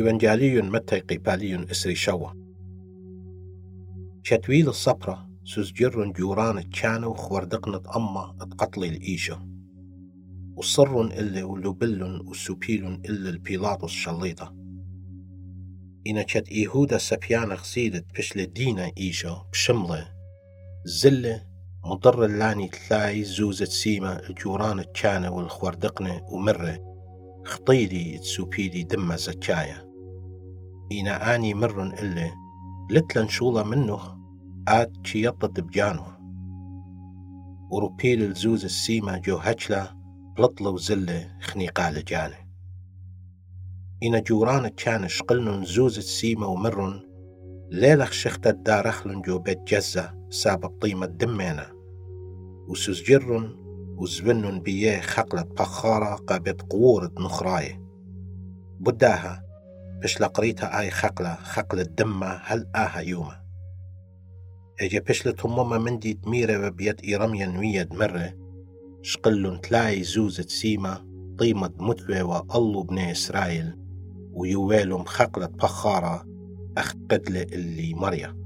إيفانجالي متى قيبالي إسري شوا شتويل الصبرة سوزجر جوران تشانو خوردقنة أما اتقتلي الإيشو وصر إلا ولوبل وسوبيل إلا البيلاطس شليطة إنا شت إيهودا سبيانا خسيدت بشل دينا إيشو بشملة. زلة مضر اللاني تلاي زوزة سيما الجوران تشانا والخوردقنة ومرة. خطيلي تسوبيلي دمة زكايا إنا آني مرن إلا لتلن شولا منه آت شيطت بجانه. وروبيل الزوز السيما جو هجلة بلطلة وزلة خنيقة لجانه إنا جوران كان شقلن زوز السيما ومرن ليلخ شخت الدارخلن جو بيت جزة سابب طيمة دمينا وسوزجرن وزبنن بيه خقلة بخارة قابت قورة نخراية. بداها بش لقريتها آي خقلة خقلة دمة هل آها يوما اجا بشلة هموما مندي تميرة وبيت إيرميا نوية مرة شقلن تلاي زوزة سيما طيمة متوى والله بني إسرائيل. ويوالهم خقلة بخارة. أخت قدلة اللي مريا.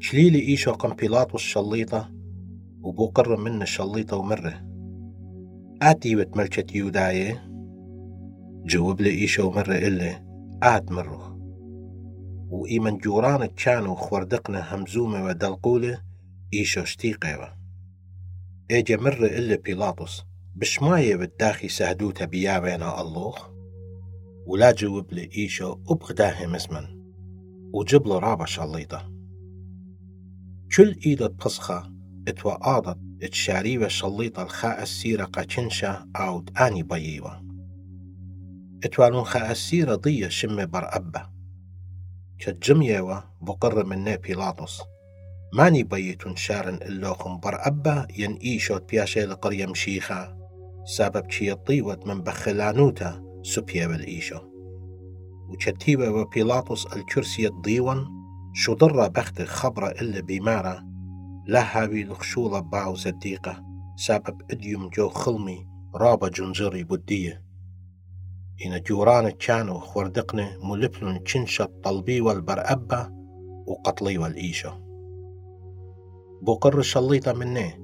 شليلي إيشو قنبيلات والشليطة؟ وبقر من الشليطة ومرة. آتي وتملكت يوداية. جوب لي إيشو مرة إلا آت مره وإيمن جوران كانوا خوردقنا همزومة ودلقولة إيشو شتيقة إيجا مرة إلا بيلاطس بشماية بالداخي سهدوتا بيابينا الله؟ ولا جوب لي إيشو أبغداه مسمن. وجب له رابع شليطة. كل إيدة بصخة اتوقاضت إتشاريوة شليطة الخاء السيرة قاتشنشا أو تآني إتوالون خاء السيرة ضية شمة برأبة كالجميوة بقر من بيلاطس ماني بيتون شارن اللوخم برأبة ين إيشوت بياشي لقرية مشيخة. سبب شي طيوت من بخلانوتا سبيا بالإيشو وشتيبة وبيلاطس الكرسي الضيون شو ضر بخت خبرة إلا بمارة. لا هابي الخشولة باو صديقة. سبب إديوم جو خلمي رابا جنجري بدية إن جوران كانوا خوردقنا ملبلن تشنشة طلبي والبرأبة وقتلي والإيشو بقر شليطة مني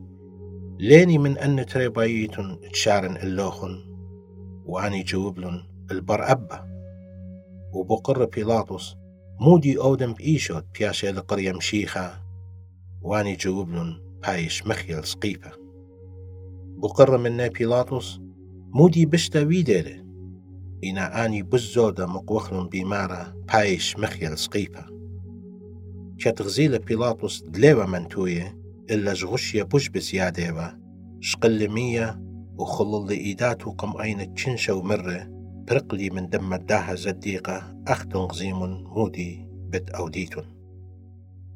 ليني من أن تريبايتن تشارن اللوخن وأني جوبلن البرأبة وبقر بيلاطس مودي أودم بإيشوت بياشي لقرية مشيخة وأني جوبلن بايش مخيل سقيفة. بقر من بيلاطس مودي بشتا ويديري. إنا آني بزودة مقوخلن بيمارة بايش مخيل سقيفة. كتغزيل بيلاطس دليوة منتوية إلا جغشية بوش بزيادة شقل مية وخلل لإيدات وقم أين تشنشة ومرة. برقلي من دم الداها زديقة أختن غزيم مودي بت أوديتن.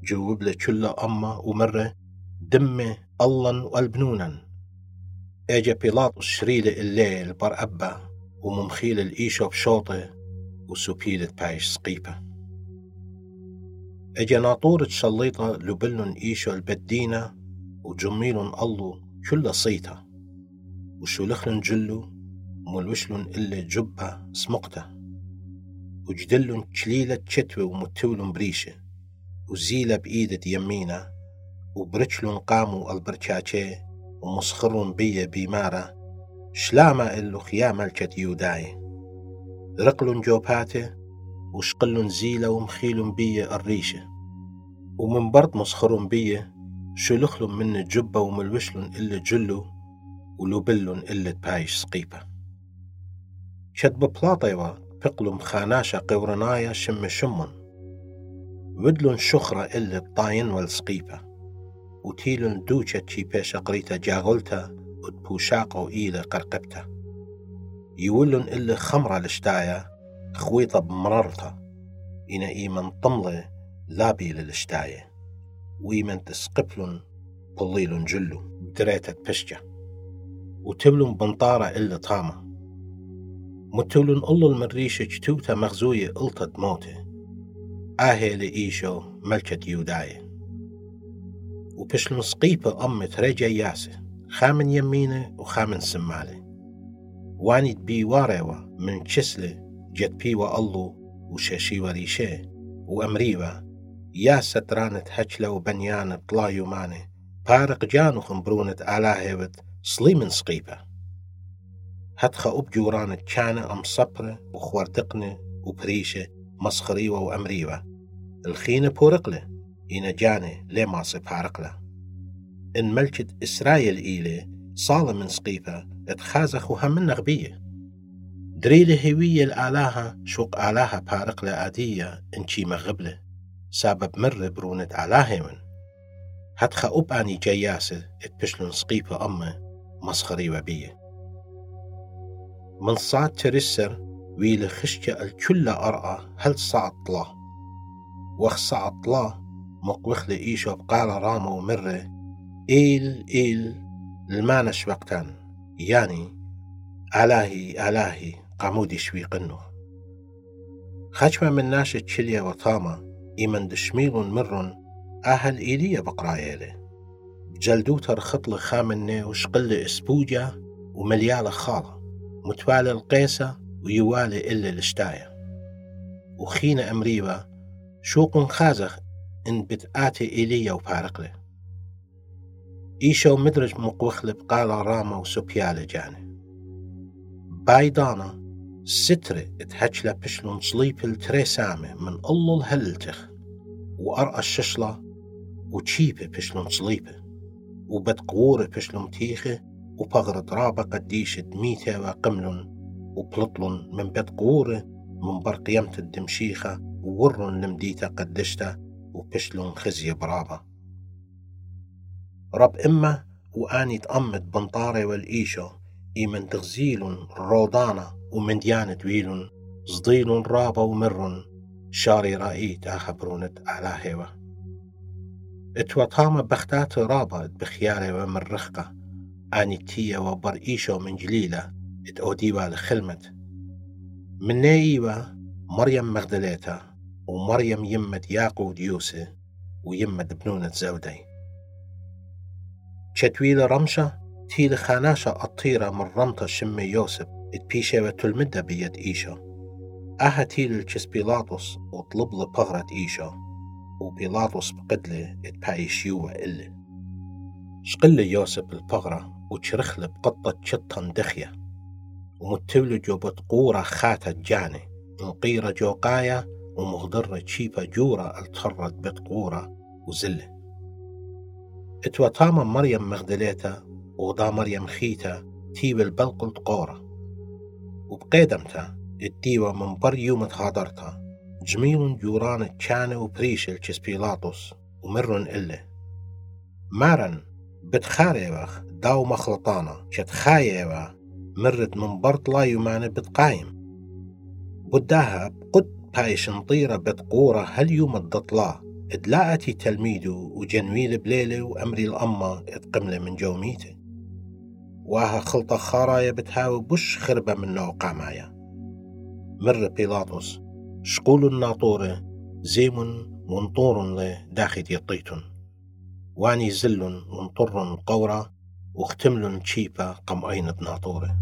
جوب كل أما ومرة دمة الله والبنونا اجا بيلاطس شريلة الليل بر أبا. وممخيل الإيشو بشوطة وسوبيلة بايش سقيبة. أجا ناطورة شليطة لبلن إيشو البدينة وجميل الله كل صيتة وشولخن جلو ملوشلن إلا جبة سمقته وجدلن كليلة شتوى ومتولن بريشة. وزيلة بإيدة يمينة. وبرشلن قاموا البرشاتشي ومسخرن بيا بيمارة. شلاما إلو خيام الكت يوداي رقلن جوباته وشقلن زيلة ومخيلن بيا الريشة ومن برد مسخرن بيا شلخلن من الجبة وملوشلن إلا جلو ولوبلن إلا بايش سقيبة شد ببلاطيوة بقلم خاناشة قورنايا شم شمن ودلن شخرة إلا الطاين والسقيبة وتيلن دوشة تشي بيش قريتا جاغلتا ودبوشاقو إيلا قرقبتا يولن إلا خمرة لشتايا خويطة بمررتا إنا إيمن طملة لابي للشتايا وإيمن تسقبلن بليلن جلو بدريتة بشجة. وتبلن بنطارة إلا طامة. متولن الله المريشة جتوتا مغزوية قلتت موته آهي لإيشو ملكة يوداية وبش المسقيبة أمت رجا ياسة. خامن يمينة وخامن سمالة. واني بي واريوة من شسلة جت بي والله وشاشي وريشي وأمريبا يا سترانة هجلة وبنيان بطلا يوماني بارق جانو خمبرونة آلاهيوت سليمن سقيبة هتخا أب جورانة كانة أم صبرة وخوردقنة وبريشة مسخريوة وأمريوة الخينة بورقلة إنا جاني لي ماسي بارقلة إن ملكة إسرائيل إيلي صالة من سقيبة اتخازخوها من نغبية. دريلة هوية الآلهة شوق آلهة بارقلة آدية إنشي مغبلة سبب مر برونة آلاهة من. هتخا أب أني جياسة اتبشلون سقيبة أمة مسخري وبية. من صعد ترسر ويل خشجة الكل أرأى هل صعد طلا. وخ صعد طلا مقوخ لإيشو بقال رامو ومره إيل إيل. المانش وقتان يعني آلاهي آلاهي. قامودي شوي قنو خشمة من ناشة تشليا وطامة. إيمن دشميل مرن. أهل إيليا بقرايلة بجلدوتر خطل خامنة وشقل إسبوجة ومليالة خالة. متوالي القيسة ويوالي إلا الشتاية. وخينا أمريبا شوق خازخ إن بتآتي إيليا وبارقله إيشو مدرج مقوخلب قال راما وسبيالة جاني. بايدانا سترة اتهجلة بشلون صليب التريسامة من الله الهلتخ وأرأى الششلة وتشيبة بشلون صليبة وبتقورة بشلون تيخة وبغرة رابة قديشة ميتة وقملن وبلطلن من بتقورة من برقيمة الدمشيخة وورن لمديتة قدشتة وبشلون خزية برابة. رب إما وآني تأمت بنطارة والإيشو إيمن تغزيل رودانة ومن ديانة ويلن صديل رابة ومرن شاري رأيت أخبرونت على هوا. اتوطامة بختات رابة بخياري ومن رخقة آني تيا وبر إيشو من جليلة ات أوديوا لخلمت من نايوة مريم مغدليتا ومريم يمت ياقود يوسي ويمت بنونة زودي. شتويل رمشة تيل خاناشة الطيرة من رمطة شمي يوسف اتبيشة وتلمدة بيد إيشو أها تيل الجس بيلاطس وطلب لبغرة إيشو وبيلاطس بقدلة اتبايش يوة إلي شقل يوسف البغرة وتشرخل بقطة شطن دخية ومتولو جو بتقورة خاتة جاني مقيرة جوقاية ومغدرة تشيبة جورة الترد بتقورة وزلة اتوتاما مريم مغدليتا وغدا مريم خيتا تيب البلق التقورة وبقيدمتا الديوة من بر يوم تغادرتا جميل جوران تشانة وبريشل تشس بيلاطس ومرن إله مارن بتخاريوخ داو مخلطانا. شتخايوة مرت من برطلا يومان بتقايم بداها بقد بايش نطيرة بتقورة هل يوم الدطلا. ادلاقتي تلميدو وجنويل بليلة وأمري الأمة اتقملة من جوميتة. واها خلطة خارايا بتهاوي بش خربة من نوقع مايا مر بيلاطس شقول الناطورة زيم منطور له داخل واني زل منطر قورة واختمل تشيبا قم أين ناطوره